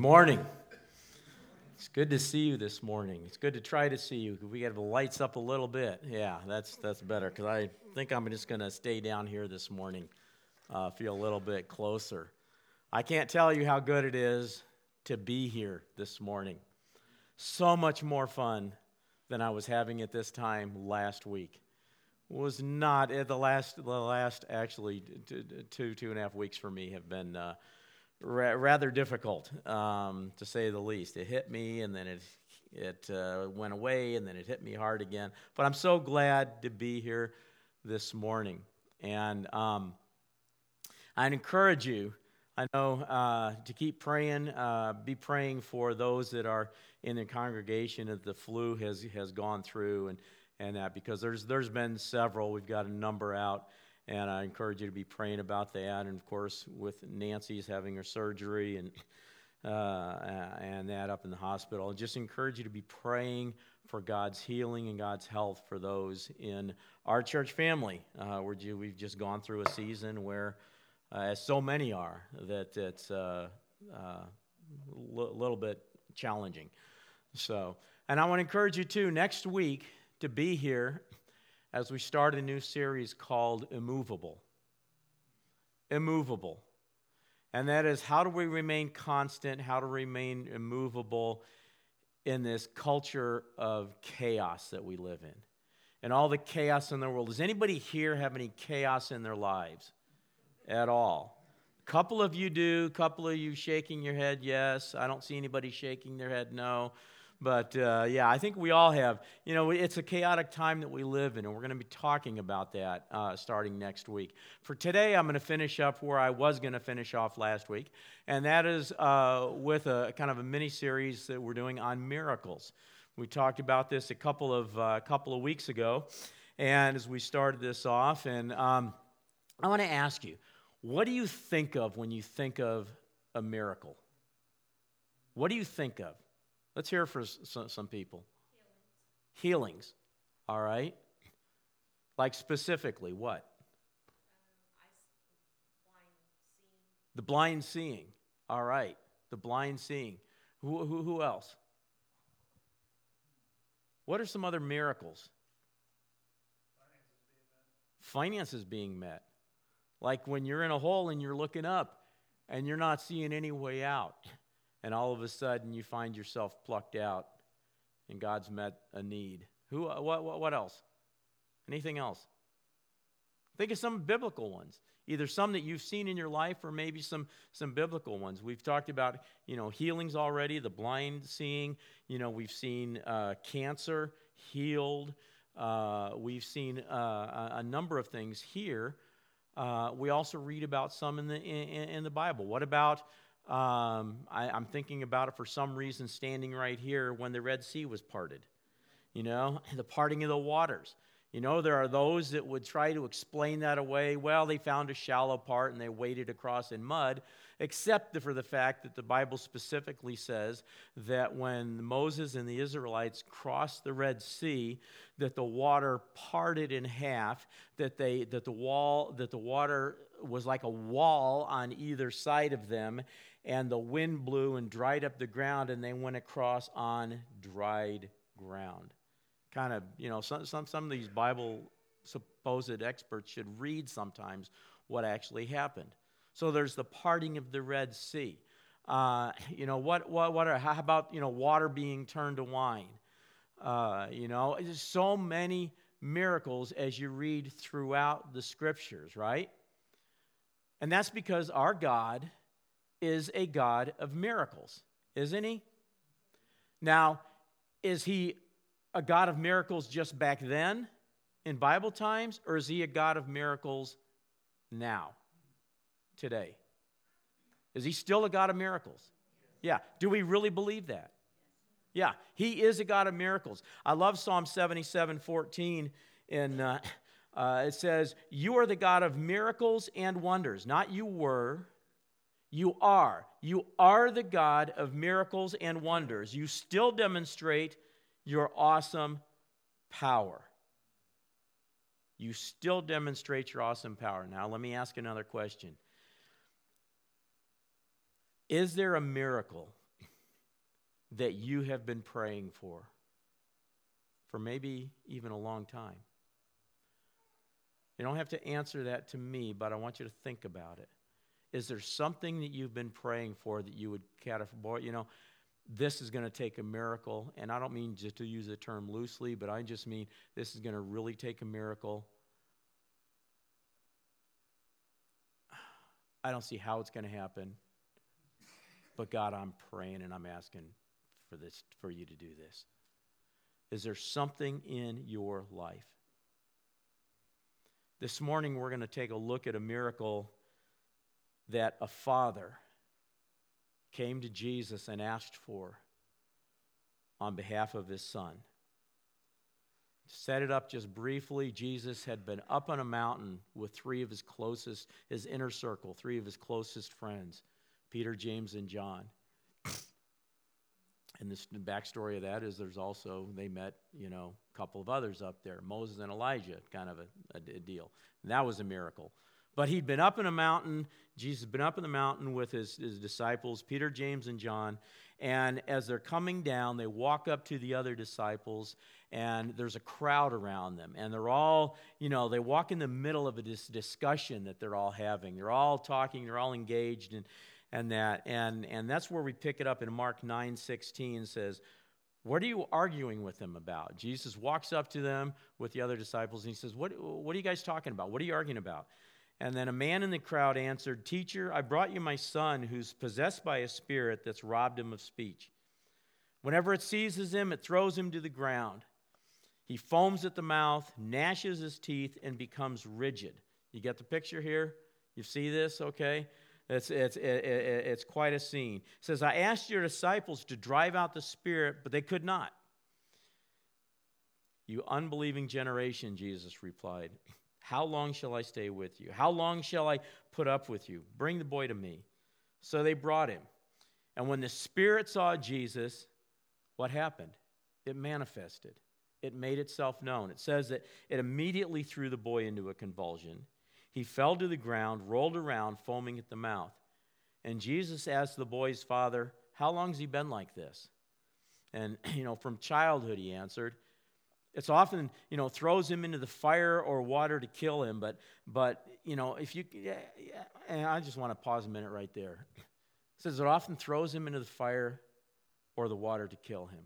Morning. It's good to see you this morning. It's good to try to see you. We got the lights up a little bit. Yeah, that's that's better because I think I'm just going to stay down here this morning. Uh, feel a little bit closer. I can't tell you how good it is to be here this morning. So much more fun than I was having at this time last week. Was not at the last the last actually two two and a half weeks for me have been. Uh, ra- rather difficult, um, to say the least. It hit me, and then it it uh, went away, and then it hit me hard again. But I'm so glad to be here this morning, and um, I'd encourage you. I know uh, to keep praying, uh, be praying for those that are in the congregation that the flu has has gone through, and and that because there's there's been several. We've got a number out and I encourage you to be praying about that. And of course, with Nancy's having her surgery and uh, and that up in the hospital, I just encourage you to be praying for God's healing and God's health for those in our church family. Uh, we've just gone through a season where, uh, as so many are, that it's a uh, uh, little bit challenging. So, and I want to encourage you too next week to be here as we start a new series called Immovable. Immovable. And that is how do we remain constant, how to remain immovable in this culture of chaos that we live in, and all the chaos in the world. Does anybody here have any chaos in their lives at all? A couple of you do, a couple of you shaking your head, yes. I don't see anybody shaking their head, no. But uh, yeah, I think we all have. You know, it's a chaotic time that we live in, and we're going to be talking about that uh, starting next week. For today, I'm going to finish up where I was going to finish off last week, and that is uh, with a kind of a mini series that we're doing on miracles. We talked about this a couple of uh, couple of weeks ago, and as we started this off, and um, I want to ask you, what do you think of when you think of a miracle? What do you think of? Let's hear for some, some people. Healings. Healings. All right. Like specifically, what? the blind seeing. All right. The blind seeing. Who, who, who else? What are some other miracles? Finances being met. Like when you're in a hole and you're looking up and you're not seeing any way out and all of a sudden you find yourself plucked out and God's met a need. Who, what, what, what else? Anything else? Think of some biblical ones. Either some that you've seen in your life or maybe some, some biblical ones. We've talked about, you know, healings already, the blind seeing. You know, we've seen uh, cancer healed. Uh, we've seen uh, a, a, number of things here. Uh, we also read about some in the, in, in the Bible. What about um, I, I'm thinking about it for some reason standing right here when the Red Sea was parted. You know, the parting of the waters. You know, there are those that would try to explain that away. Well, they found a shallow part and they waded across in mud, except for the fact that the Bible specifically says that when Moses and the Israelites crossed the Red Sea, that the water parted in half, that they that the wall that the water was like a wall on either side of them, and the wind blew and dried up the ground, and they went across on dried ground. Kind of, you know, some, some, some of these Bible supposed experts should read sometimes what actually happened. So there's the parting of the Red Sea. Uh, you know, what, what, what are, how about, you know, water being turned to wine? Uh, you know, there's so many miracles as you read throughout the scriptures, right? And that's because our God is a God of miracles, isn't he? Now, is he a God of miracles just back then in Bible times, or is he a God of miracles now, today? Is he still a God of miracles? Yeah. Do we really believe that? Yeah, he is a God of miracles. I love Psalm 77 14. In, uh, uh, it says, You are the God of miracles and wonders. Not you were, you are. You are the God of miracles and wonders. You still demonstrate your awesome power. You still demonstrate your awesome power. Now, let me ask another question Is there a miracle that you have been praying for, for maybe even a long time? You don't have to answer that to me, but I want you to think about it. Is there something that you've been praying for that you would categorize? You know, this is going to take a miracle. And I don't mean just to use the term loosely, but I just mean this is going to really take a miracle. I don't see how it's going to happen. But God, I'm praying and I'm asking for this for you to do this. Is there something in your life? This morning we're going to take a look at a miracle that a father came to Jesus and asked for on behalf of his son. Set it up just briefly. Jesus had been up on a mountain with three of his closest, his inner circle, three of his closest friends, Peter, James, and John. And this, the backstory of that is there's also, they met, you know, a couple of others up there, Moses and Elijah, kind of a, a, a deal. And that was a miracle. But he'd been up in a mountain. Jesus had been up in the mountain with his, his disciples, Peter, James, and John. And as they're coming down, they walk up to the other disciples, and there's a crowd around them. And they're all, you know, they walk in the middle of a dis- discussion that they're all having. They're all talking, they're all engaged, and, and that. And, and that's where we pick it up in Mark 9 16 says, What are you arguing with them about? Jesus walks up to them with the other disciples, and he says, What, what are you guys talking about? What are you arguing about? And then a man in the crowd answered, Teacher, I brought you my son who's possessed by a spirit that's robbed him of speech. Whenever it seizes him, it throws him to the ground. He foams at the mouth, gnashes his teeth, and becomes rigid. You get the picture here? You see this? Okay. It's, it's, it, it, it's quite a scene. It says, I asked your disciples to drive out the spirit, but they could not. You unbelieving generation, Jesus replied. How long shall I stay with you? How long shall I put up with you? Bring the boy to me. So they brought him. And when the Spirit saw Jesus, what happened? It manifested, it made itself known. It says that it immediately threw the boy into a convulsion. He fell to the ground, rolled around, foaming at the mouth. And Jesus asked the boy's father, How long has he been like this? And, you know, from childhood, he answered, it's often, you know, throws him into the fire or water to kill him. But, but you know, if you, yeah, yeah, and I just want to pause a minute right there. It says it often throws him into the fire or the water to kill him.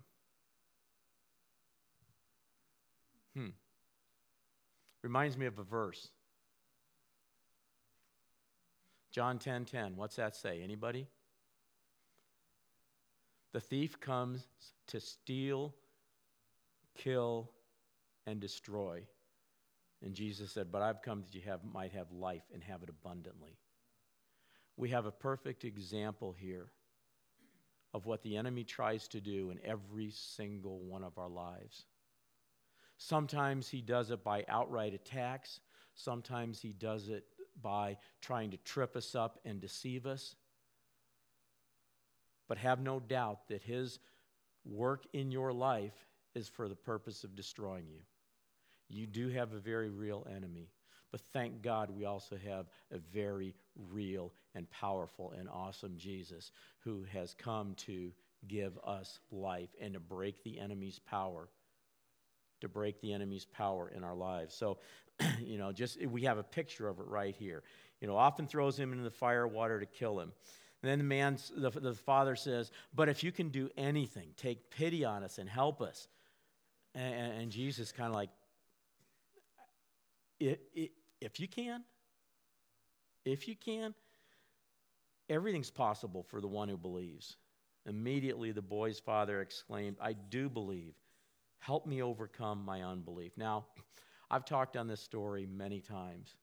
Hmm. Reminds me of a verse. John 10:10. 10, 10. What's that say? Anybody? The thief comes to steal, kill, and destroy. And Jesus said, But I've come that you have, might have life and have it abundantly. We have a perfect example here of what the enemy tries to do in every single one of our lives. Sometimes he does it by outright attacks, sometimes he does it by trying to trip us up and deceive us. But have no doubt that his work in your life is for the purpose of destroying you. You do have a very real enemy. But thank God we also have a very real and powerful and awesome Jesus who has come to give us life and to break the enemy's power. To break the enemy's power in our lives. So, you know, just we have a picture of it right here. You know, often throws him into the fire water to kill him. And then the man, the, the father says, But if you can do anything, take pity on us and help us. And, and Jesus kind of like, if you can, if you can, everything's possible for the one who believes. Immediately, the boy's father exclaimed, I do believe. Help me overcome my unbelief. Now, I've talked on this story many times.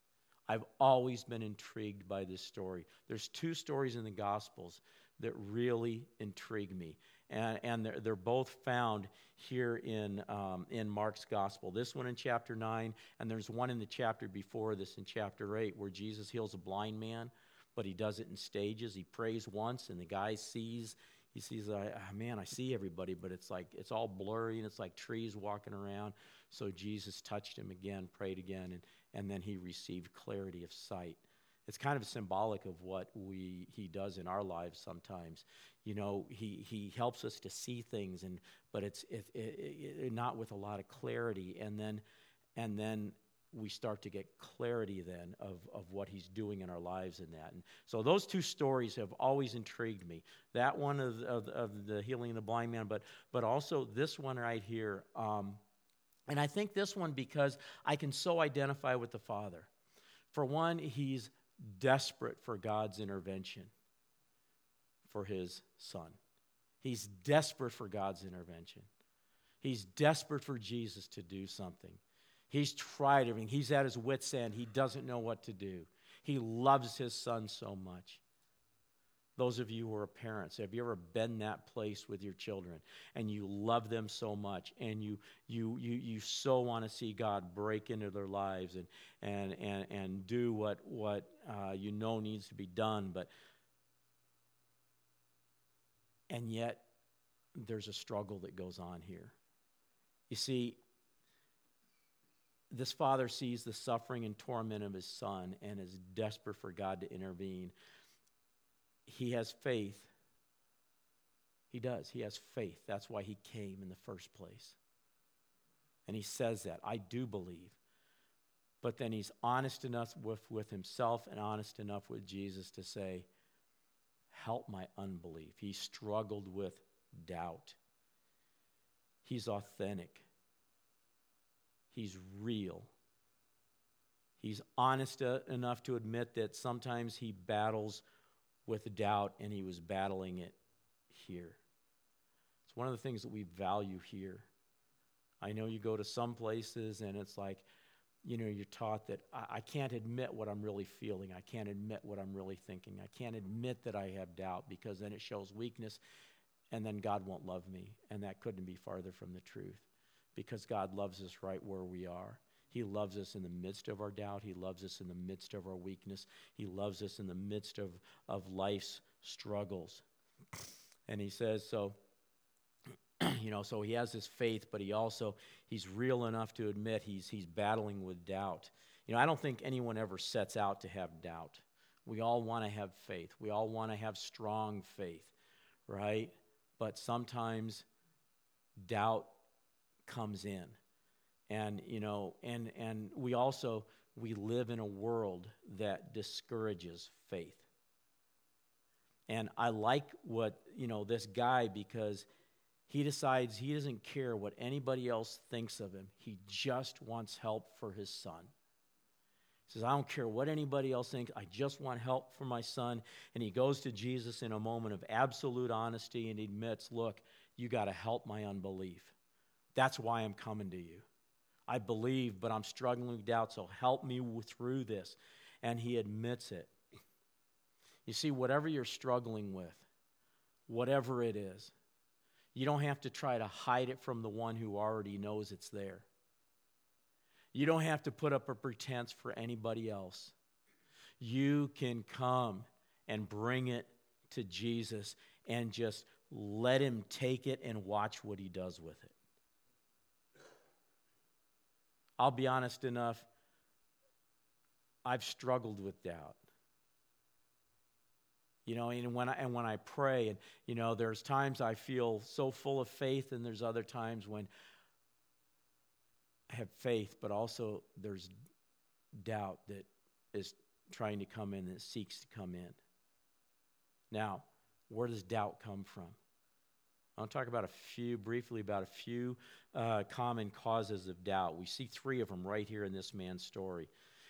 I've always been intrigued by this story. There's two stories in the Gospels that really intrigue me and, and they're, they're, both found here in, um, in Mark's gospel. This one in chapter 9, and there's one in the chapter before this in chapter 8 where Jesus heals a blind man, but he does it in stages. He prays once, and the guy sees. He sees, uh, man, I see everybody, but it's like it's all blurry and it's like trees walking around. So Jesus touched him again, prayed again, and, and then he received clarity of sight. It's kind of symbolic of what we he does in our lives sometimes you know he he helps us to see things and but it's it, it, it, not with a lot of clarity and then and then we start to get clarity then of, of what he's doing in our lives in that. And so those two stories have always intrigued me. That one of, of, of the healing of the blind man, but, but also this one right here. Um, and I think this one because I can so identify with the Father. For one, he's desperate for God's intervention for his son. He's desperate for God's intervention. He's desperate for Jesus to do something. He's tried everything. He's at his wits' end. He doesn't know what to do. He loves his son so much. Those of you who are parents, have you ever been that place with your children and you love them so much and you, you, you, you so want to see God break into their lives and, and, and, and do what, what uh, you know needs to be done, but and yet there's a struggle that goes on here. You see, this father sees the suffering and torment of his son and is desperate for God to intervene. He has faith. He does. He has faith. That's why he came in the first place. And he says that. I do believe. But then he's honest enough with, with himself and honest enough with Jesus to say, Help my unbelief. He struggled with doubt. He's authentic. He's real. He's honest uh, enough to admit that sometimes he battles with doubt, and he was battling it here. It's one of the things that we value here. I know you go to some places, and it's like, you know, you're taught that I, I can't admit what I'm really feeling. I can't admit what I'm really thinking. I can't admit that I have doubt because then it shows weakness, and then God won't love me. And that couldn't be farther from the truth because God loves us right where we are. He loves us in the midst of our doubt. He loves us in the midst of our weakness. He loves us in the midst of, of life's struggles. And he says, so, you know, so he has this faith, but he also, he's real enough to admit he's, he's battling with doubt. You know, I don't think anyone ever sets out to have doubt. We all want to have faith. We all want to have strong faith, right? But sometimes doubt comes in. And, you know, and, and we also, we live in a world that discourages faith. And I like what, you know, this guy because he decides he doesn't care what anybody else thinks of him. He just wants help for his son. He says, I don't care what anybody else thinks. I just want help for my son. And he goes to Jesus in a moment of absolute honesty and admits, Look, you got to help my unbelief. That's why I'm coming to you. I believe, but I'm struggling with doubt, so help me through this. And he admits it. You see, whatever you're struggling with, whatever it is, you don't have to try to hide it from the one who already knows it's there. You don't have to put up a pretense for anybody else. You can come and bring it to Jesus and just let him take it and watch what he does with it. I'll be honest enough, I've struggled with doubt. You know, and when I, and when I pray, and, you know, there's times I feel so full of faith, and there's other times when I have faith, but also there's doubt that is trying to come in, that seeks to come in. Now, where does doubt come from? I'll talk about a few, briefly, about a few uh, common causes of doubt. We see three of them right here in this man's story.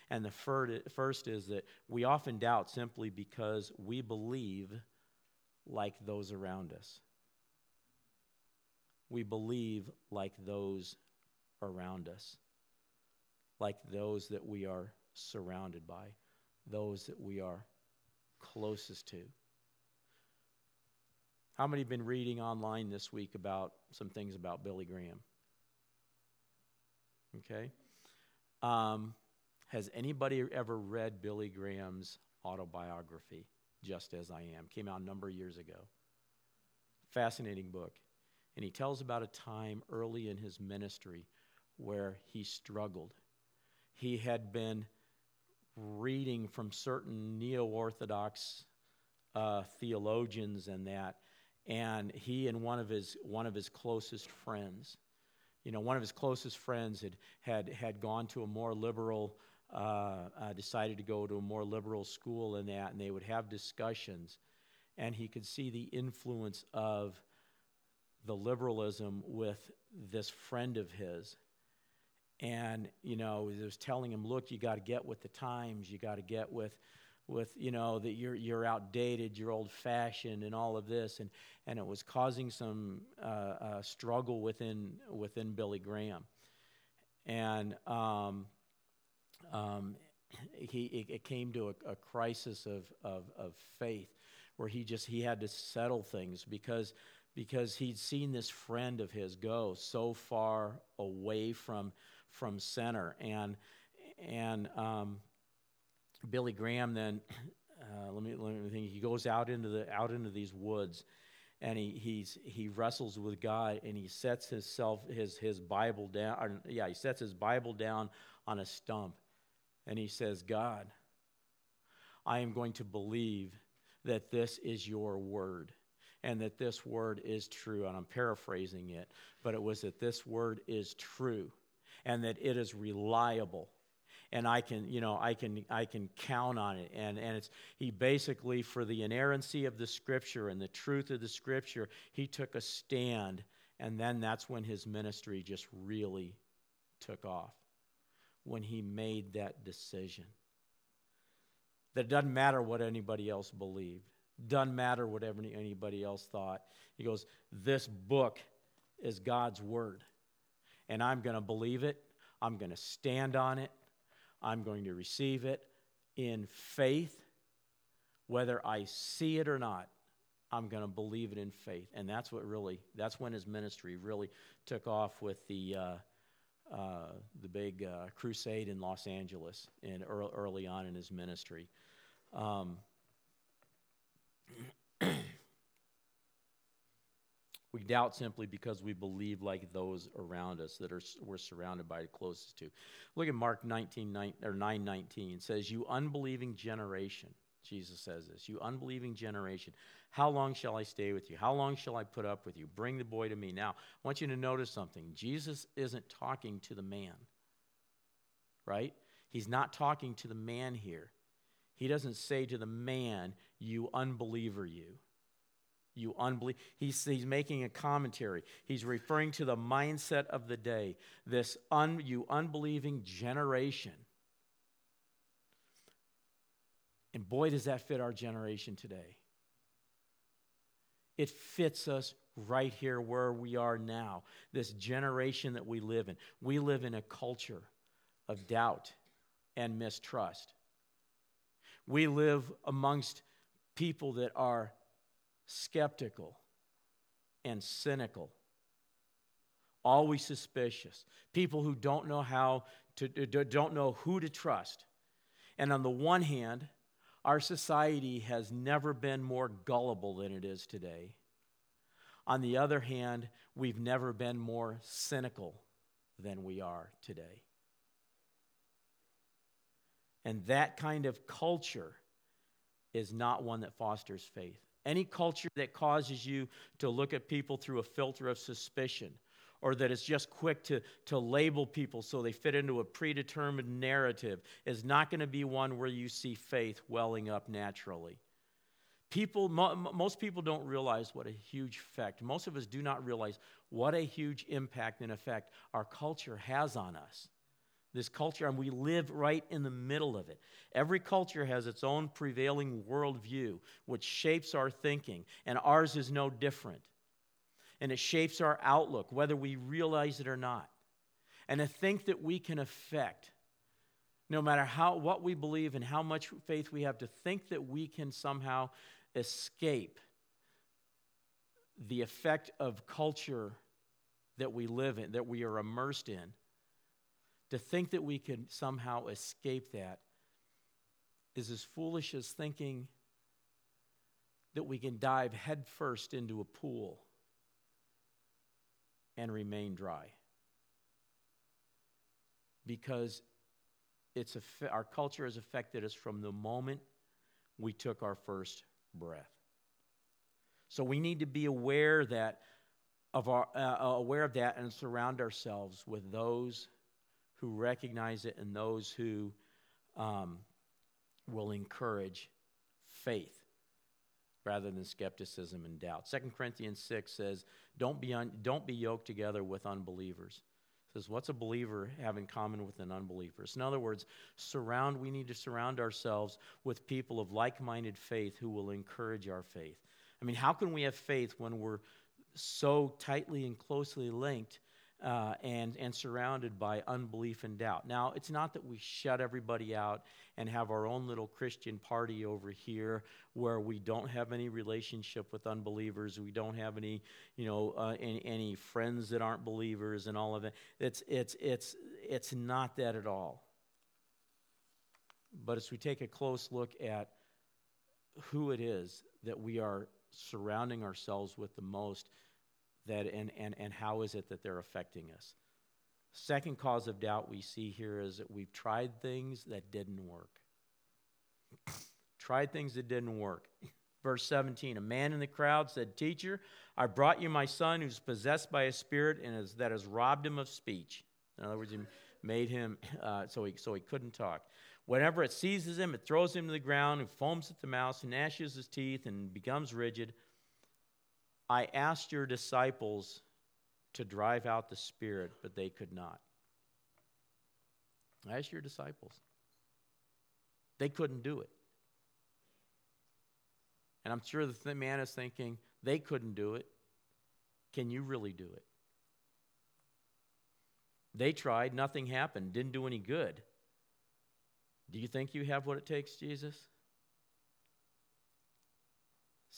And the first is that we often doubt simply because we believe like those around us. We believe like those around us, like those that we are surrounded by, those that we are closest to. How many have been reading online this week about some things about Billy Graham? Okay. Um, has anybody ever read Billy Graham's autobiography, Just As I Am? Came out a number of years ago. Fascinating book. And he tells about a time early in his ministry where he struggled. He had been reading from certain neo Orthodox uh, theologians and that. And he and one of his, one of his closest friends, you know, one of his closest friends had, had, had gone to a more liberal, uh, uh, decided to go to a more liberal school and that, and they would have discussions. And he could see the influence of the liberalism with this friend of his and you know it was telling him look you got to get with the times you got to get with with you know that you're you're outdated you're old fashioned and all of this and and it was causing some uh, uh, struggle within within Billy Graham and um, um, he it, it, came to a, a crisis of, of of faith where he just he had to settle things because because he'd seen this friend of his go so far away from from center. And, and um, Billy Graham then, uh, let, me, let me think, he goes out into, the, out into these woods and he, he's, he wrestles with God and he sets himself, his, his Bible down. Or, yeah, he sets his Bible down on a stump and he says, God, I am going to believe that this is your word and that this word is true. And I'm paraphrasing it, but it was that this word is true and that it is reliable and I can, you know, I can, I can count on it. And, and it's, he basically, for the inerrancy of the scripture and the truth of the scripture, he took a stand. And then that's when his ministry just really took off, when he made that decision. That it doesn't matter what anybody else believed, doesn't matter what anybody else thought. He goes, This book is God's word and I'm going to believe it. I'm going to stand on it. I'm going to receive it in faith, whether I see it or not. I'm going to believe it in faith. And that's what really, that's when his ministry really took off with the, uh, uh, the big uh, crusade in Los Angeles in early, early on in his ministry. Um, We doubt simply because we believe like those around us that are, we're surrounded by the closest to. Look at Mark 19, 9, or 9 19. It says, You unbelieving generation. Jesus says this, You unbelieving generation, how long shall I stay with you? How long shall I put up with you? Bring the boy to me. Now, I want you to notice something. Jesus isn't talking to the man, right? He's not talking to the man here. He doesn't say to the man, You unbeliever, you you unbelieve. He's, he's making a commentary. He's referring to the mindset of the day, this un, you unbelieving generation. And boy, does that fit our generation today. It fits us right here where we are now, this generation that we live in. We live in a culture of doubt and mistrust. We live amongst people that are skeptical and cynical, always suspicious, people who don't know how to, don't know who to trust. And on the one hand, our society has never been more gullible than it is today. On the other hand, we've never been more cynical than we are today. And that kind of culture is not one that fosters faith. Any culture that causes you to look at people through a filter of suspicion or that is just quick to, to label people so they fit into a predetermined narrative is not going to be one where you see faith welling up naturally. People, mo- most people don't realize what a huge effect, most of us do not realize what a huge impact and effect our culture has on us this culture, and we live right in the middle of it. Every culture has its own prevailing worldview, which shapes our thinking, and ours is no different. And it shapes our outlook, whether we realize it or not. And to think that we can affect, no matter how, what we believe and how much faith we have, to think that we can somehow escape the effect of culture that we live in, that we are immersed in to think that we can somehow escape that is as foolish as thinking that we can dive headfirst into a pool and remain dry. Because it's our culture has affected us from the moment we took our first breath. So we need to be aware that of our uh, aware of that and surround ourselves with those who recognize it and those who um, will encourage faith rather than skepticism and doubt. 2 Corinthians 6 says, don't be, un- don't be yoked together with unbelievers. It says, what's a believer have in common with an unbeliever? So in other words, surround, we need to surround ourselves with people of like minded faith who will encourage our faith. I mean, how can we have faith when we're so tightly and closely linked uh, and, and surrounded by unbelief and doubt. Now, it's not that we shut everybody out and have our own little Christian party over here where we don't have any relationship with unbelievers, we don't have any, you know, uh, any, any friends that aren't believers and all of it. It's, it's, it's, it's not that at all. But as we take a close look at who it is that we are surrounding ourselves with the most, that and, and, and how is it that they're affecting us? Second cause of doubt we see here is that we've tried things that didn't work. tried things that didn't work. Verse 17 A man in the crowd said, Teacher, I brought you my son who's possessed by a spirit and is, that has robbed him of speech. In other words, he made him uh, so, he, so he couldn't talk. Whenever it seizes him, it throws him to the ground and foams at the mouth and gnashes his teeth and becomes rigid. I asked your disciples to drive out the spirit, but they could not. I asked your disciples. They couldn't do it. And I'm sure the man is thinking, they couldn't do it. Can you really do it? They tried, nothing happened, didn't do any good. Do you think you have what it takes, Jesus?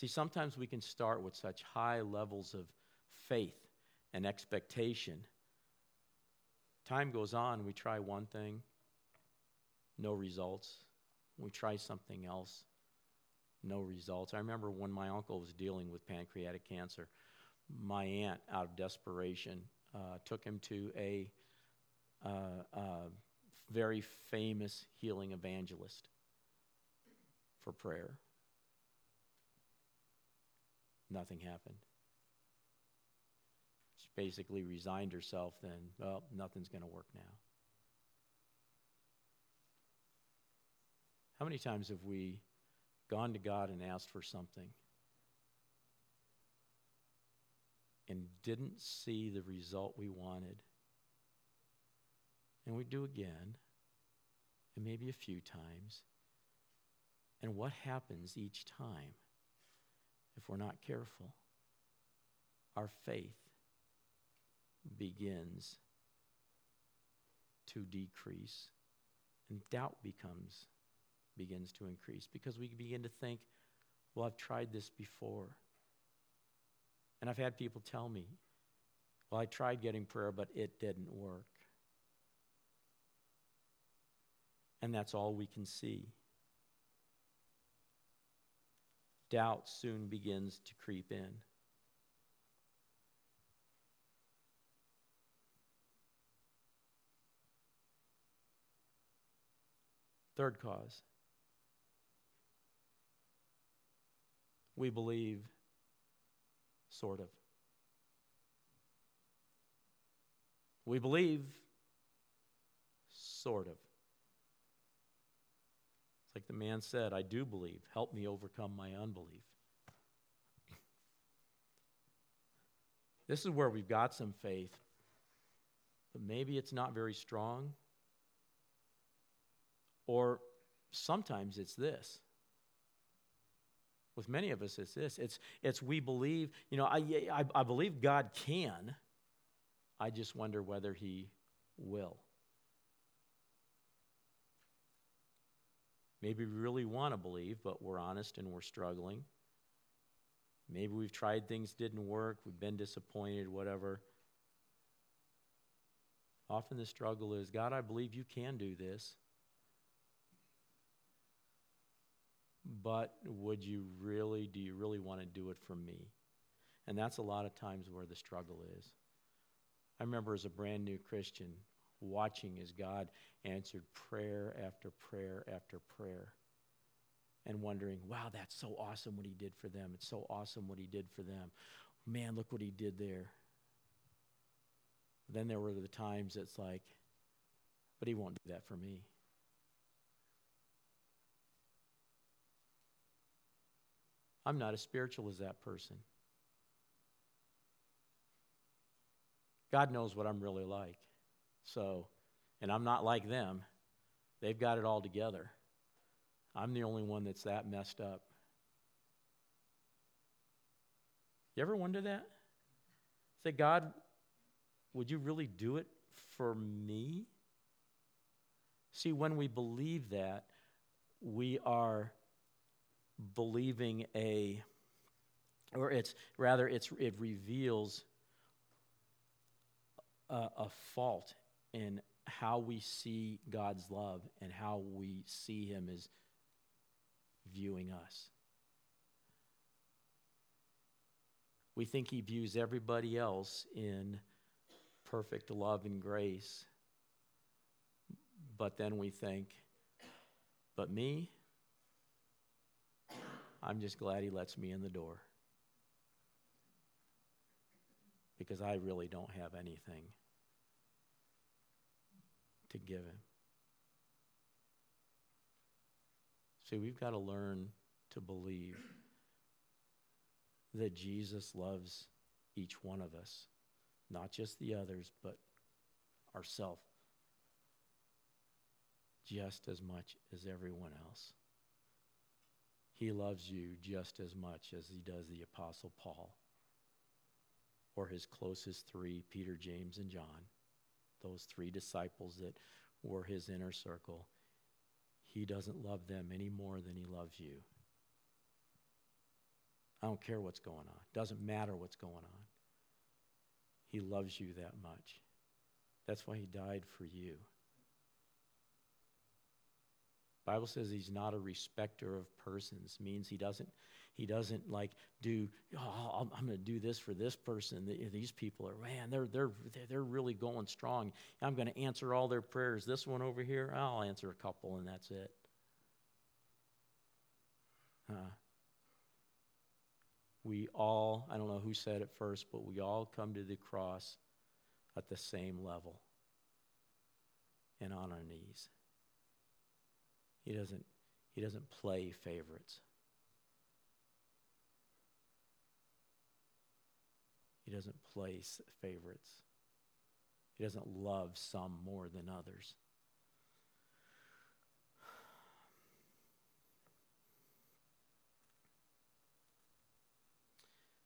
See, sometimes we can start with such high levels of faith and expectation. Time goes on, we try one thing, no results. We try something else, no results. I remember when my uncle was dealing with pancreatic cancer, my aunt, out of desperation, uh, took him to a uh, uh, very famous healing evangelist for prayer. Nothing happened. She basically resigned herself, then, well, nothing's going to work now. How many times have we gone to God and asked for something and didn't see the result we wanted? And we do again, and maybe a few times. And what happens each time? If we're not careful, our faith begins to decrease and doubt becomes begins to increase because we begin to think well i've tried this before. And i've had people tell me well i tried getting prayer but it didn't work. And that's all we can see doubt soon begins to creep in. Third cause we believe, sort of. We believe, sort of. It's like the man said, I do believe. Help me overcome my unbelief. This is where we've got some faith, but maybe it's not very strong. Or sometimes it's this. With many of us, it's this. It's, it's we believe, you know, I, I, I believe God can. I just wonder whether He will. Maybe we really want to believe, but we're honest and we're struggling. Maybe we've tried things didn't work, we've been disappointed, whatever. Often the struggle is God, I believe you can do this. But would you really, do you really want to do it for me? And that's a lot of times where the struggle is. I remember as a brand new Christian, watching as God answered prayer after prayer after prayer and wondering, wow, that's so awesome what he did for them. It's so awesome what he did for them. Man, look what he did there. Then there were the times it's like, but he won't do that for me. I'm not as spiritual as that person. God knows what I'm really like. So, and I'm not like them. They've got it all together. I'm the only one that's that messed up. You ever wonder that? Say, God, would you really do it for me? See, when we believe that, we are believing a, or it's rather, it's, it reveals a, a fault in how we see God's love and how we see Him as viewing us. We think He views everybody else in perfect love and grace, but then we think, but me, I'm just glad He lets me in the door because I really don't have anything to give him. See, we've got to learn to believe that Jesus loves each one of us, not just the others, but ourselves just as much as everyone else. He loves you just as much as he does the Apostle Paul or his closest three, Peter, James, and John those three disciples that were his inner circle, he doesn't love them any more than he loves you. I don't care what's going on. Doesn't matter what's going on. He loves you that much. That's why he died for you. Bible says he's not a respecter of persons means he doesn't he doesn't like do, oh, I'm going to do this for this person. These people are, man, they're, they're, they're really going strong. I'm going to answer all their prayers. This one over here, I'll answer a couple and that's it. Huh. We all, I don't know who said it first, but we all come to the cross at the same level and on our knees. He doesn't, he doesn't play favorites. He doesn't place favorites. He doesn't love some more than others.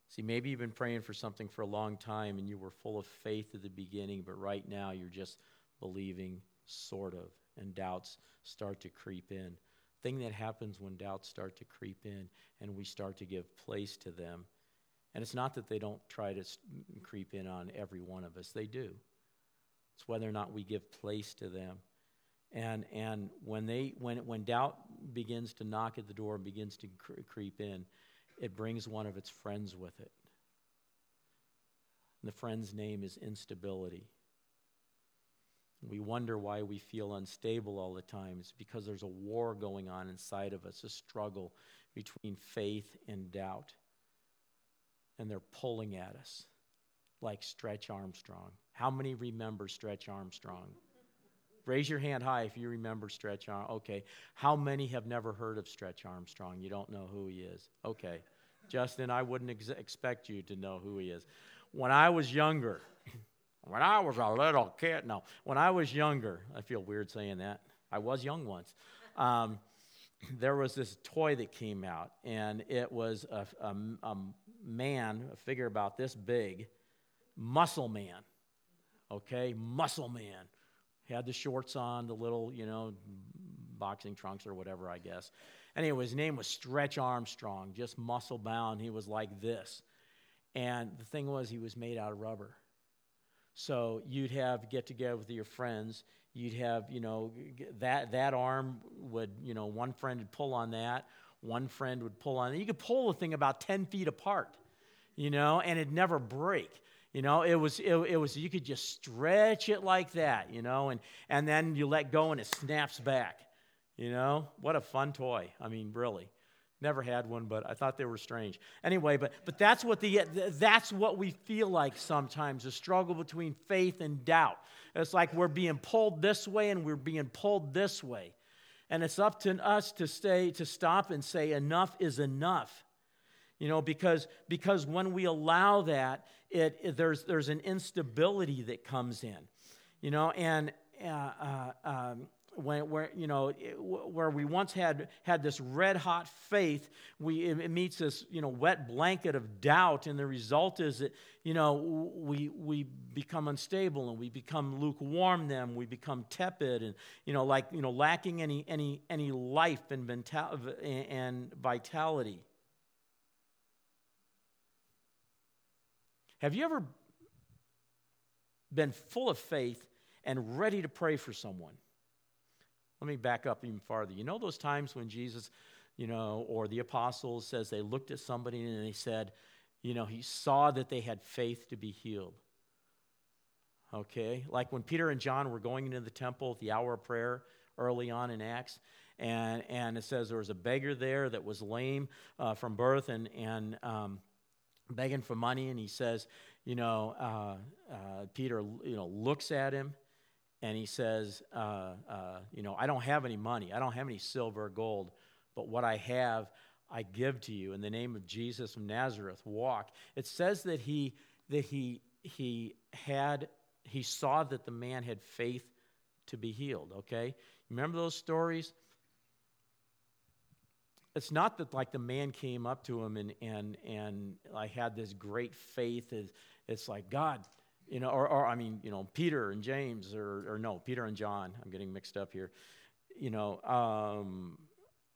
See, maybe you've been praying for something for a long time and you were full of faith at the beginning, but right now you're just believing, sort of, and doubts start to creep in. Thing that happens when doubts start to creep in and we start to give place to them and it's not that they don't try to creep in on every one of us, they do. It's whether or not we give place to them. And, and when, they, when, when doubt begins to knock at the door and begins to cre- creep in, it brings one of its friends with it. And the friend's name is instability. We wonder why we feel unstable all the time. It's because there's a war going on inside of us, a struggle between faith and doubt and they're pulling at us like Stretch Armstrong. How many remember Stretch Armstrong? Raise your hand high if you remember Stretch Armstrong. Okay. How many have never heard of Stretch Armstrong? You don't know who he is. Okay. Justin, I wouldn't ex- expect you to know who he is. When I was younger, when I was a little kid, no, when I was younger, I feel weird saying that. I was young once. Um, there was this toy that came out, and it was a, a, a man, a figure about this big, muscle man. Okay, muscle man. Had the shorts on, the little, you know, boxing trunks or whatever, I guess. Anyway, his name was Stretch Armstrong, just muscle bound. He was like this. And the thing was, he was made out of rubber. So you'd have get together with your friends. You'd have, you know, that that arm would, you know, one friend would pull on that, one friend would pull on it. You could pull the thing about 10 feet apart, you know, and it'd never break. You know, it was, it, it, was, you could just stretch it like that, you know, and, and then you let go and it snaps back. You know, what a fun toy. I mean, really. Never had one, but I thought they were strange. Anyway, but, but that's, what the, that's what we feel like sometimes a struggle between faith and doubt. It's like we're being pulled this way and we're being pulled this way. And it's up to us to stay, to stop and say, enough is enough. You know, because, because when we allow that, it, it there's, there's an instability that comes in. You know, and uh, uh, um, when, where, you know, where we once had, had this red hot faith, we, it meets this, you know, wet blanket of doubt. And the result is that, you know, we, we become unstable and we become lukewarm then. We become tepid and, you know, like, you know, lacking any, any, any life and, mental, and vitality. Have you ever been full of faith and ready to pray for someone? Let me back up even farther. You know those times when Jesus, you know, or the apostles says they looked at somebody and they said, you know, he saw that they had faith to be healed. Okay? Like when Peter and John were going into the temple at the hour of prayer early on in Acts, and, and it says there was a beggar there that was lame uh, from birth and, and um, begging for money, and he says, you know, uh, uh, Peter, you know, looks at him and he says, uh, uh, You know, I don't have any money. I don't have any silver or gold, but what I have, I give to you. In the name of Jesus of Nazareth, walk. It says that he, that he, he had, he saw that the man had faith to be healed, okay? Remember those stories? It's not that like the man came up to him and, and, and I had this great faith. It's like, God, you know, or, or I mean, you know, Peter and James, or, or no, Peter and John. I'm getting mixed up here. You know, um,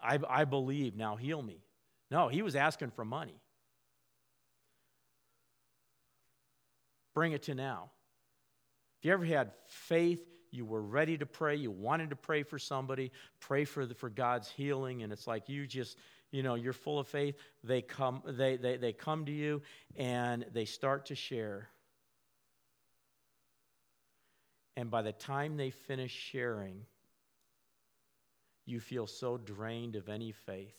I, I believe, now heal me. No, he was asking for money. Bring it to now. If you ever had faith, you were ready to pray, you wanted to pray for somebody, pray for, the, for God's healing, and it's like you just, you know, you're full of faith. They come, they, they, they come to you and they start to share and by the time they finish sharing, you feel so drained of any faith.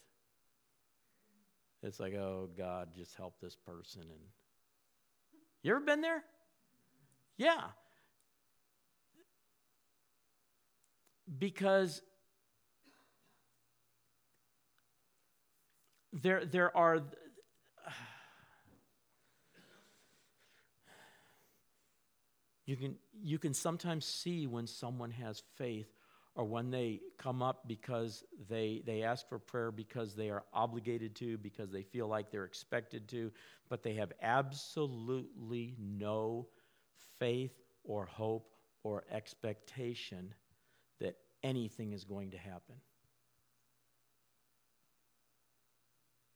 It's like, oh, God, just help this person. And you ever been there? Yeah. Because there, there are You can, you can sometimes see when someone has faith or when they come up because they, they ask for prayer because they are obligated to, because they feel like they're expected to, but they have absolutely no faith or hope or expectation that anything is going to happen.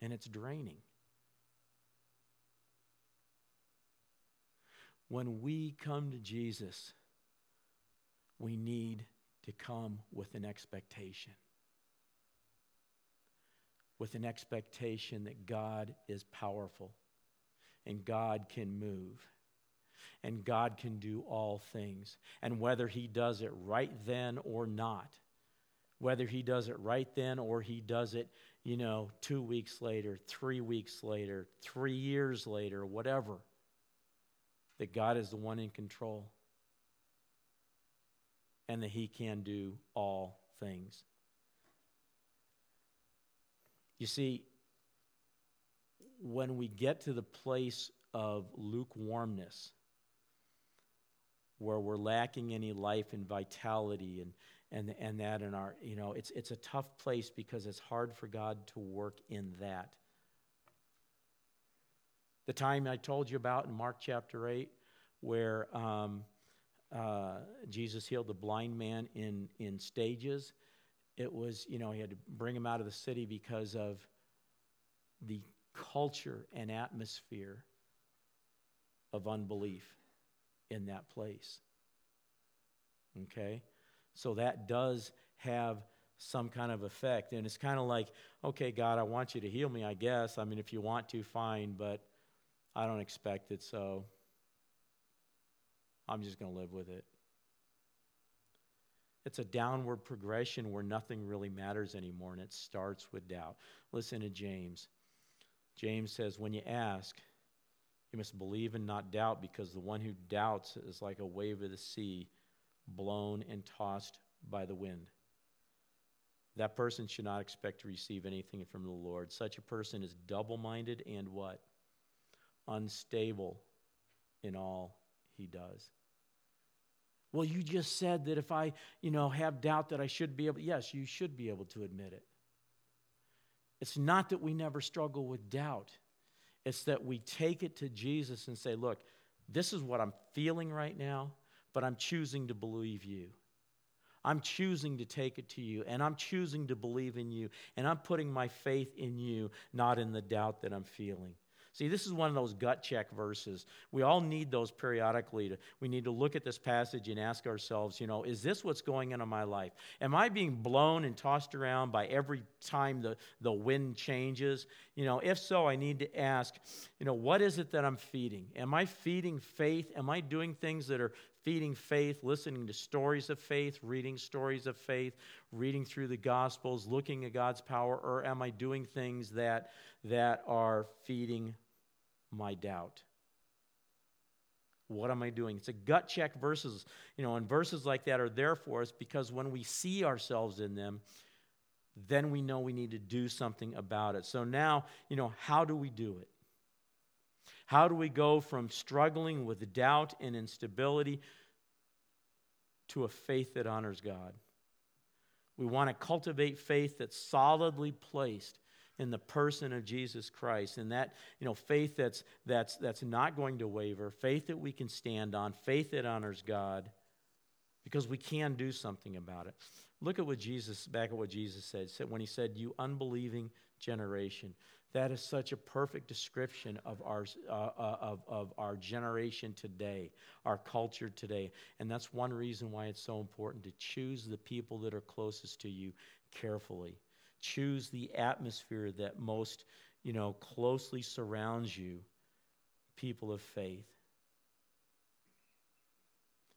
And it's draining. When we come to Jesus, we need to come with an expectation. With an expectation that God is powerful and God can move and God can do all things. And whether He does it right then or not, whether He does it right then or He does it, you know, two weeks later, three weeks later, three years later, whatever that God is the one in control and that He can do all things. You see, when we get to the place of lukewarmness, where we're lacking any life and vitality and, and, and that in our, you know, it's, it's a tough place because it's hard for God to work in that. The time I told you about in Mark chapter 8, where um, uh, Jesus healed the blind man in, in stages. It was, you know, he had to bring him out of the city because of the culture and atmosphere of unbelief in that place. Okay? So that does have some kind of effect. And it's kind of like, okay, God, I want you to heal me, I guess. I mean, if you want to, fine, but I don't expect it, so I'm just going to live with it. It's a downward progression where nothing really matters anymore, and it starts with doubt. Listen to James. James says, When you ask, you must believe and not doubt, because the one who doubts is like a wave of the sea, blown and tossed by the wind. That person should not expect to receive anything from the Lord. Such a person is double minded and what? Unstable in all he does. Well, you just said that if I, you know, have doubt that I should be able, yes, you should be able to admit it. It's not that we never struggle with doubt. It's that we take it to Jesus and say, look, this is what I'm feeling right now, but I'm choosing to believe you. I'm choosing to take it to you, and I'm choosing to believe in you, and I'm putting my faith in you, not in the doubt that I'm feeling. See, this is one of those gut check verses. We all need those periodically. To, we need to look at this passage and ask ourselves, you know, is this what's going on in my life? Am I being blown and tossed around by every time the, the wind changes? You know, if so, I need to ask, you know, what is it that I'm feeding? Am I feeding faith? Am I doing things that are feeding faith, listening to stories of faith, reading stories of faith, reading through the Gospels, looking at God's power, or am I doing things that, that are feeding my doubt? What am I doing? It's a gut check verses, you know, and verses like that are there for us because when we see ourselves in them, then we know we need to do something about it. So now, you know, how do we do it? How do we go from struggling with doubt and instability to a faith that honors God? We want to cultivate faith that's solidly placed in the person of Jesus Christ. And that, you know, faith that's, that's, that's not going to waver, faith that we can stand on, faith that honors God, because we can do something about it. Look at what Jesus, back at what Jesus said, said when he said, You unbelieving generation. That is such a perfect description of our, uh, uh, of, of our generation today, our culture today. And that's one reason why it's so important to choose the people that are closest to you carefully choose the atmosphere that most, you know, closely surrounds you, people of faith.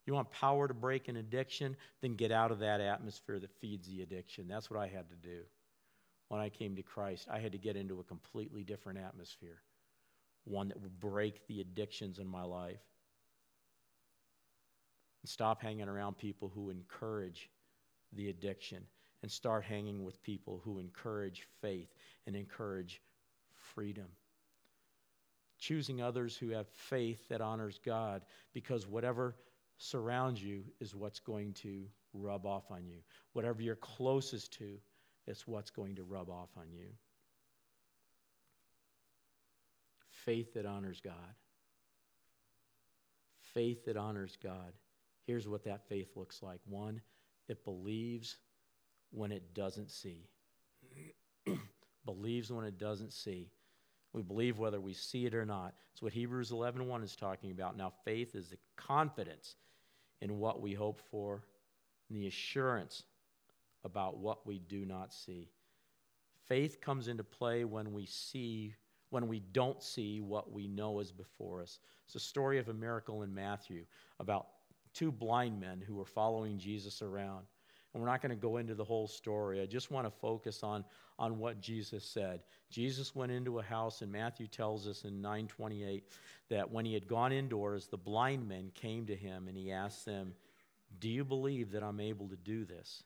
You want power to break an addiction? Then get out of that atmosphere that feeds the addiction. That's what I had to do when I came to Christ. I had to get into a completely different atmosphere, one that would break the addictions in my life. And stop hanging around people who encourage the addiction and start hanging with people who encourage faith and encourage freedom. Choosing others who have faith that honors God because whatever surrounds you is what's going to rub off on you. Whatever you're closest to is what's going to rub off on you. Faith that honors God. Faith that honors God. Here's what that faith looks like one, it believes when it doesn't see. Believes when it doesn't see. We believe whether we see it or not. It's what Hebrews 11:1 is talking about. Now faith is the confidence in what we hope for and the assurance about what we do not see. Faith comes into play when we see when we don't see what we know is before us. It's a story of a miracle in Matthew about two blind men who were following Jesus around. And we're not going to go into the whole story. I just want to focus on, on what Jesus said. Jesus went into a house, and Matthew tells us in 928 that when he had gone indoors, the blind men came to him, and he asked them, Do you believe that I'm able to do this?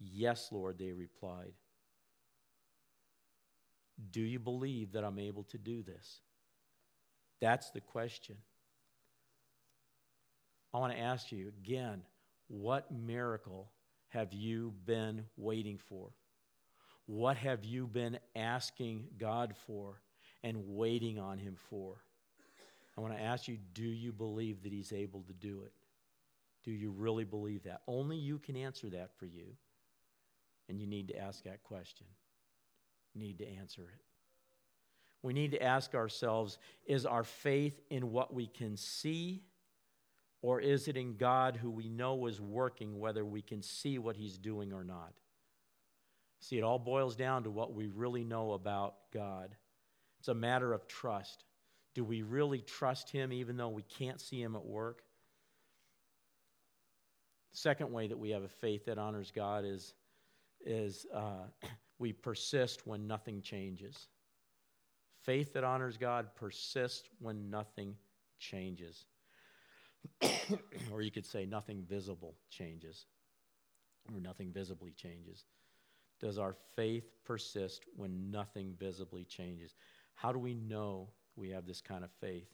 Yes, Lord, they replied. Do you believe that I'm able to do this? That's the question. I want to ask you again what miracle have you been waiting for? What have you been asking God for and waiting on Him for? I want to ask you do you believe that He's able to do it? Do you really believe that? Only you can answer that for you. And you need to ask that question. You need to answer it. We need to ask ourselves is our faith in what we can see? Or is it in God who we know is working, whether we can see what He's doing or not? See, it all boils down to what we really know about God. It's a matter of trust. Do we really trust Him even though we can't see Him at work? Second way that we have a faith that honors God is, is uh, we persist when nothing changes. Faith that honors God persists when nothing changes. or you could say nothing visible changes, or nothing visibly changes. Does our faith persist when nothing visibly changes? How do we know we have this kind of faith?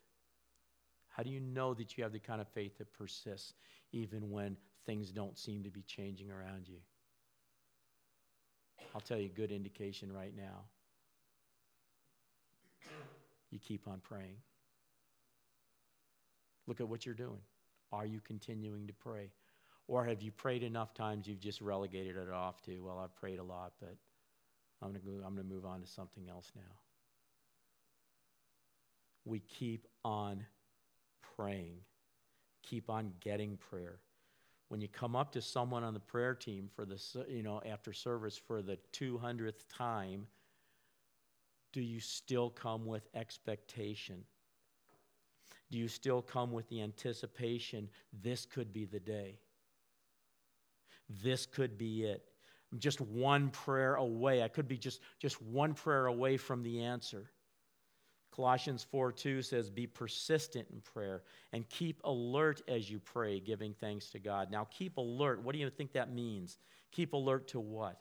How do you know that you have the kind of faith that persists even when things don't seem to be changing around you? I'll tell you a good indication right now. You keep on praying. Look at what you're doing. Are you continuing to pray? Or have you prayed enough times you've just relegated it off to, well, I've prayed a lot, but I'm going to I'm going to move on to something else now. We keep on praying. Keep on getting prayer. When you come up to someone on the prayer team for the you know after service for the 200th time, do you still come with expectation? Do you still come with the anticipation this could be the day? this could be it. I'm just one prayer away. I could be just, just one prayer away from the answer. Colossians 4 2 says, Be persistent in prayer and keep alert as you pray, giving thanks to God. Now, keep alert. What do you think that means? Keep alert to what?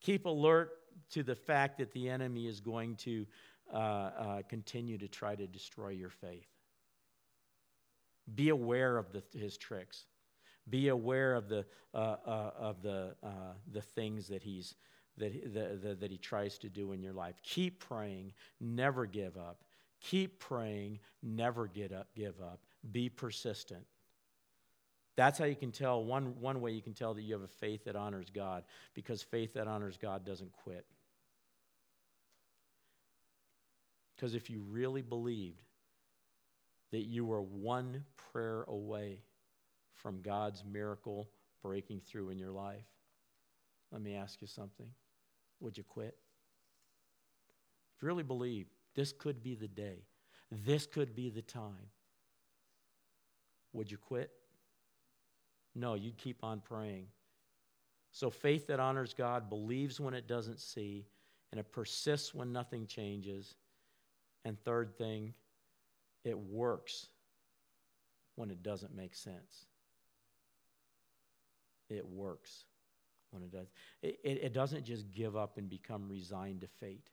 Keep alert to the fact that the enemy is going to uh, uh, continue to try to destroy your faith. Be aware of the, his tricks. Be aware of the, uh, uh, of the, uh, the things that, he's, that, the, the, that he tries to do in your life. Keep praying, never give up. Keep praying, never get up, give up. Be persistent. That's how you can tell, one, one way you can tell that you have a faith that honors God, because faith that honors God doesn't quit. Because if you really believed that you were one prayer away from God's miracle breaking through in your life, let me ask you something. Would you quit? If you really believe this could be the day, this could be the time, would you quit? No, you'd keep on praying. So, faith that honors God believes when it doesn't see, and it persists when nothing changes. And third thing, it works when it doesn't make sense it works when it does. It, it, it, doesn't just give up and become resigned to fate.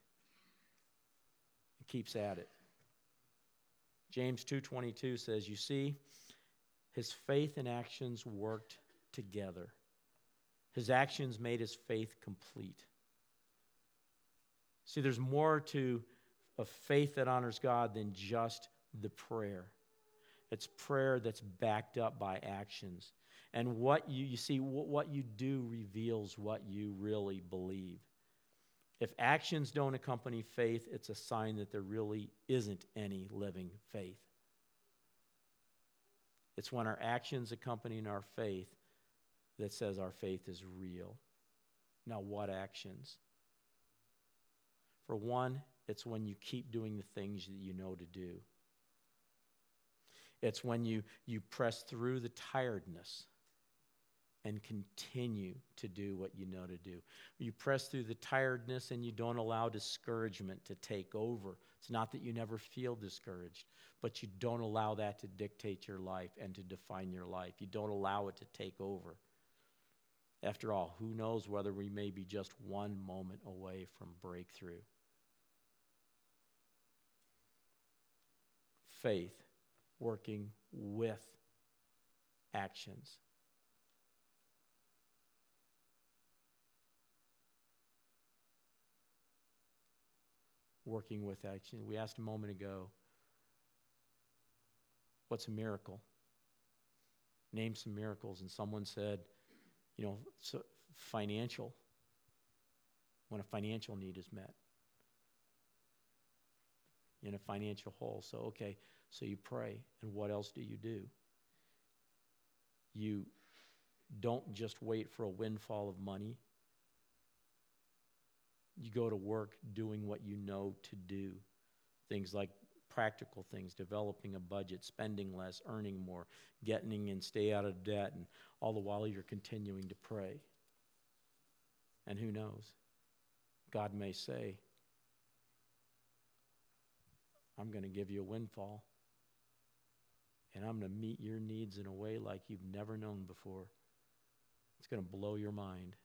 It keeps at it. James 2:22 says, "You see, his faith and actions worked together. His actions made his faith complete." See, there's more to a faith that honors God than just the prayer. It's prayer that's backed up by actions. And what you, you see, what you do reveals what you really believe. If actions don't accompany faith, it's a sign that there really isn't any living faith. It's when our actions accompany our faith that says our faith is real. Now, what actions? For one, it's when you keep doing the things that you know to do. It's when you, you press through the tiredness and continue to do what you know to do. You press through the tiredness and you don't allow discouragement to take over. It's not that you never feel discouraged, but you don't allow that to dictate your life and to define your life. You don't allow it to take over. After all, who knows whether we may be just one moment away from breakthrough? Faith working with actions. working with action. We asked a moment ago, what's a miracle? Name some miracles. And someone said, you know, so financial, when a financial need is met in a financial hole. So, okay, so you pray. And what else do you do? You don't just wait for a windfall of money you go to work doing what you know to do. Things like practical things, developing a budget, spending less, earning more, getting and stay out of debt, and all the while you're continuing to pray. And who knows? God may say, I'm going to give you a windfall, and I'm going to meet your needs in a way like you've never known before. It's going to blow your mind.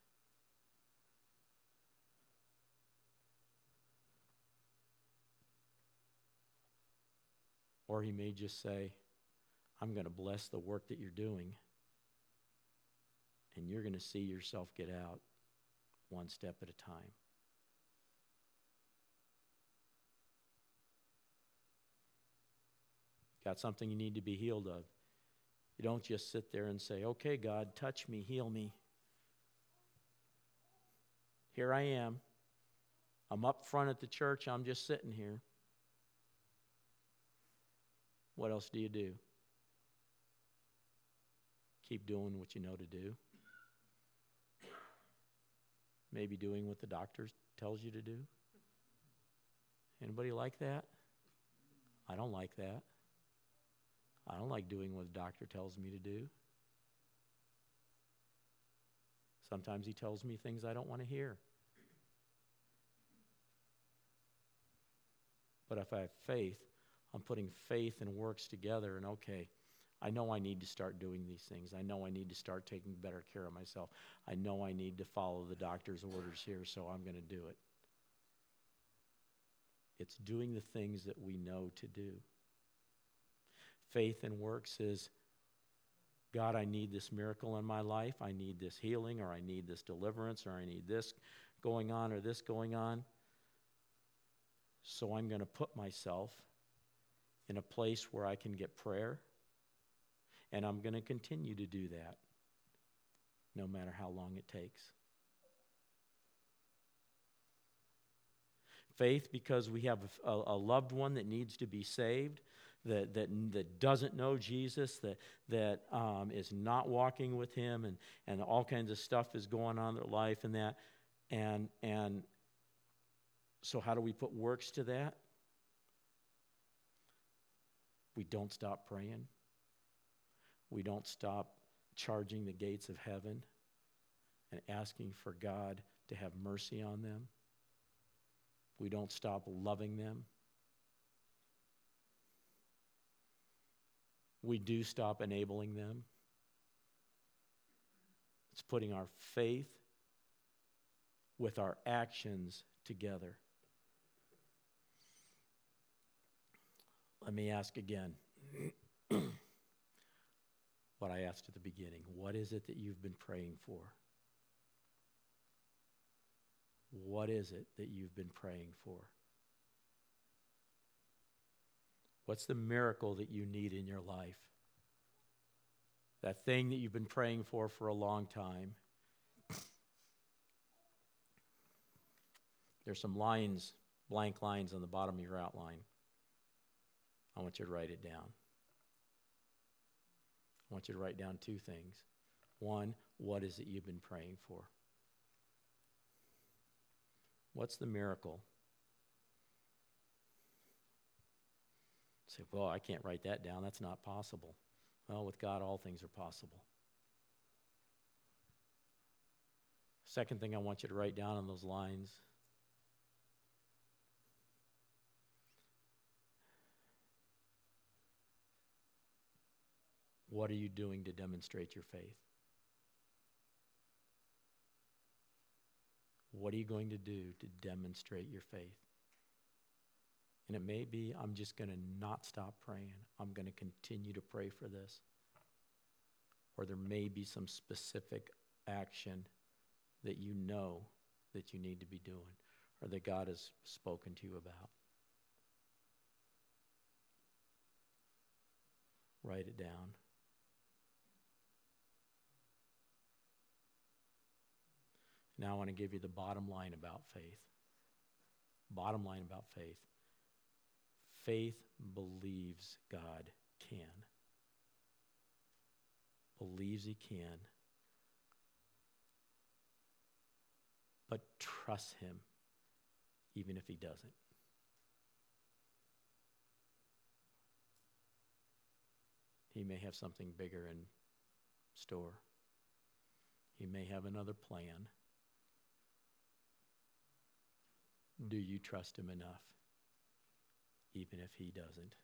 Or he may just say, I'm going to bless the work that you're doing, and you're going to see yourself get out one step at a time. Got something you need to be healed of. You don't just sit there and say, Okay, God, touch me, heal me. Here I am. I'm up front at the church, I'm just sitting here. What else do you do? Keep doing what you know to do. Maybe doing what the doctor tells you to do. Anybody like that? I don't like that. I don't like doing what the doctor tells me to do. Sometimes he tells me things I don't want to hear. But if I have faith, I'm putting faith and works together, and okay, I know I need to start doing these things. I know I need to start taking better care of myself. I know I need to follow the doctor's orders here, so I'm going to do it. It's doing the things that we know to do. Faith and works is God, I need this miracle in my life. I need this healing, or I need this deliverance, or I need this going on, or this going on. So I'm going to put myself in a place where I can get prayer, and I'm going to continue to do that no matter how long it takes. Faith, because we have a, a, loved one that needs to be saved, that, that, that doesn't know Jesus, that, that um, is not walking with Him, and, and all kinds of stuff is going on in their life, and that. And, and so, how do we put works to that? We don't stop praying. We don't stop charging the gates of heaven and asking for God to have mercy on them. We don't stop loving them. We do stop enabling them. It's putting our faith with our actions together. Let me ask again what I asked at the beginning. What is it that you've been praying for? What is it that you've been praying for? What's the miracle that you need in your life? That thing that you've been praying for for a long time. There's some lines, blank lines on the bottom of your outline. I want you to write it down. I want you to write down two things. One, what is it you've been praying for? What's the miracle? Say, well, I can't write that down. That's not possible. Well, with God, all things are possible. Second thing I want you to write down on those lines What are you doing to demonstrate your faith? What are you going to do to demonstrate your faith? And it may be I'm just going to not stop praying. I'm going to continue to pray for this. Or there may be some specific action that you know that you need to be doing or that God has spoken to you about. Write it down. Now I want to give you the bottom line about faith. Bottom line about faith. Faith believes God can. Believes He can. But trusts Him even if He doesn't. He may have something bigger in store. He may have another plan. Do you trust Him enough, even if He doesn't?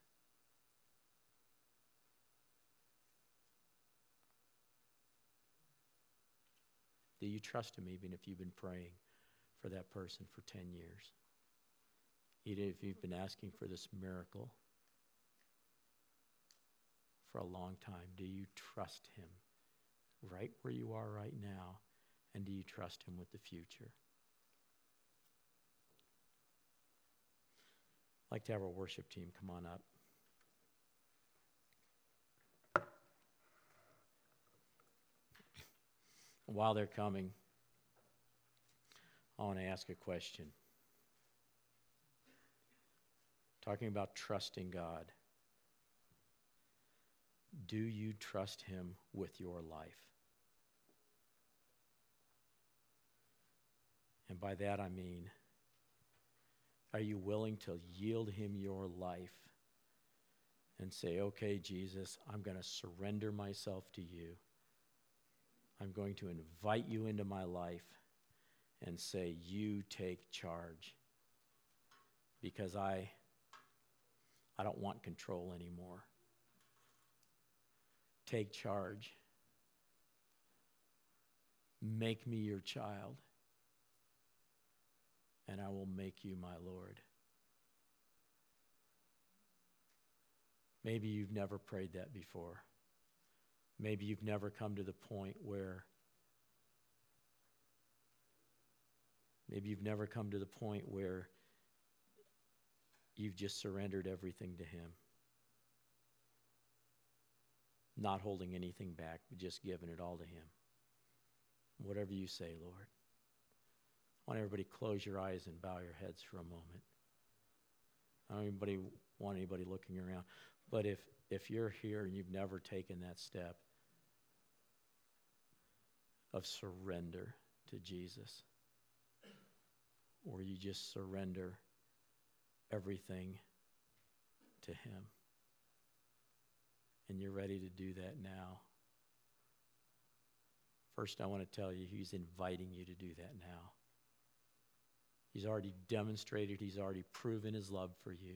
Do you trust Him even if you've been praying for that person for 10 years? Even if you've been asking for this miracle for a long time, do you trust Him right where you are right now? And do you trust Him with the future? Like to have our worship team come on up. While they're coming, I want to ask a question. Talking about trusting God. Do you trust Him with your life? And by that I mean, are you willing to yield Him your life and say, okay, Jesus, I'm going to surrender myself to you? I'm going to invite you into my life and say, You take charge. Because I, I don't want control anymore. Take charge. Make me your child, and I will make you my Lord. Maybe you've never prayed that before. Maybe you've never come to the point where, maybe you've never come to the point where you've just surrendered everything to Him. Not holding anything back, but just giving it all to Him. Whatever you say, Lord. I want everybody to close your eyes and bow your heads for a moment. I don't anybody want anybody looking around. But if if you're here and you've never taken that step, of surrender to Jesus, or you just surrender everything to Him. And you're ready to do that now. First, I want to tell you, He's inviting you to do that now. He's already demonstrated, He's already proven His love for you,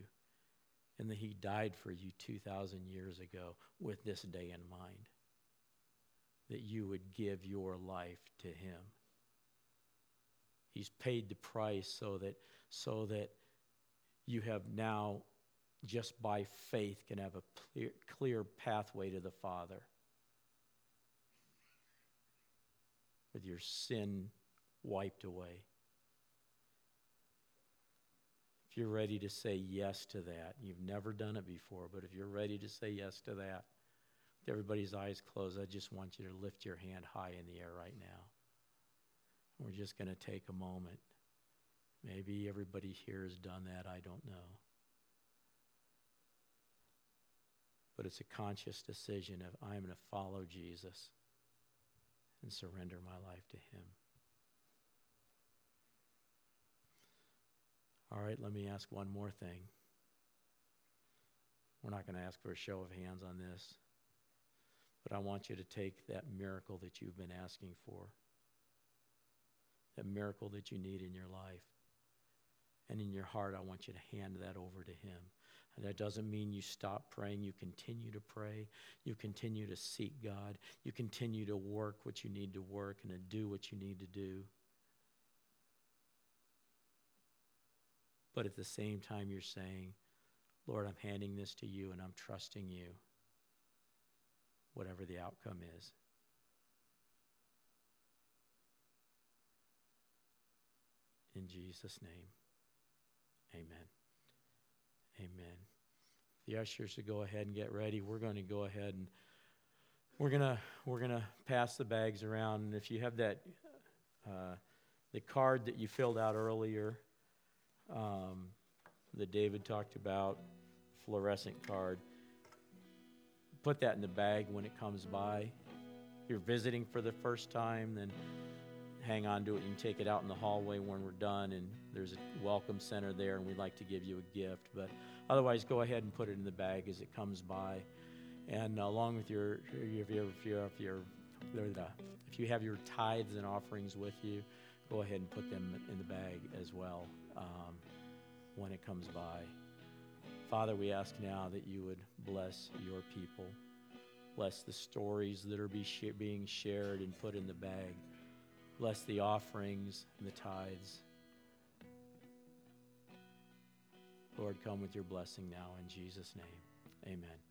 and that He died for you 2,000 years ago with this day in mind that you would give your life to him. He's paid the price so that so that you have now just by faith can have a clear, clear pathway to the Father. With your sin wiped away. If you're ready to say yes to that, you've never done it before, but if you're ready to say yes to that, with everybody's eyes closed, I just want you to lift your hand high in the air right now. We're just going to take a moment. Maybe everybody here has done that. I don't know. But it's a conscious decision of I'm going to follow Jesus and surrender my life to Him. All right, let me ask one more thing. We're not going to ask for a show of hands on this. But I want you to take that miracle that you've been asking for, that miracle that you need in your life. And in your heart, I want you to hand that over to Him. And that doesn't mean you stop praying. You continue to pray. You continue to seek God. You continue to work what you need to work and to do what you need to do. But at the same time, you're saying, Lord, I'm handing this to you and I'm trusting you whatever the outcome is. In Jesus' name, amen. Amen. The ushers to go ahead and get ready. We're going to go ahead and we're gonna we're gonna pass the bags around. And if you have that uh, the card that you filled out earlier, um, that David talked about, fluorescent card put that in the bag when it comes by. If you're visiting for the first time, then hang on to it. You can take it out in the hallway when we're done, and there's a welcome center there, and we'd like to give you a gift. But otherwise, go ahead and put it in the bag as it comes by. And along with your, if you if you if you if you have your tithes and offerings with you, go ahead and put them in the bag as well um, when it comes by. Father, we ask now that you would bless your people. Bless the stories that are be sh- being shared and put in the bag. Bless the offerings and the tithes. Lord, come with your blessing now in Jesus' name. Amen.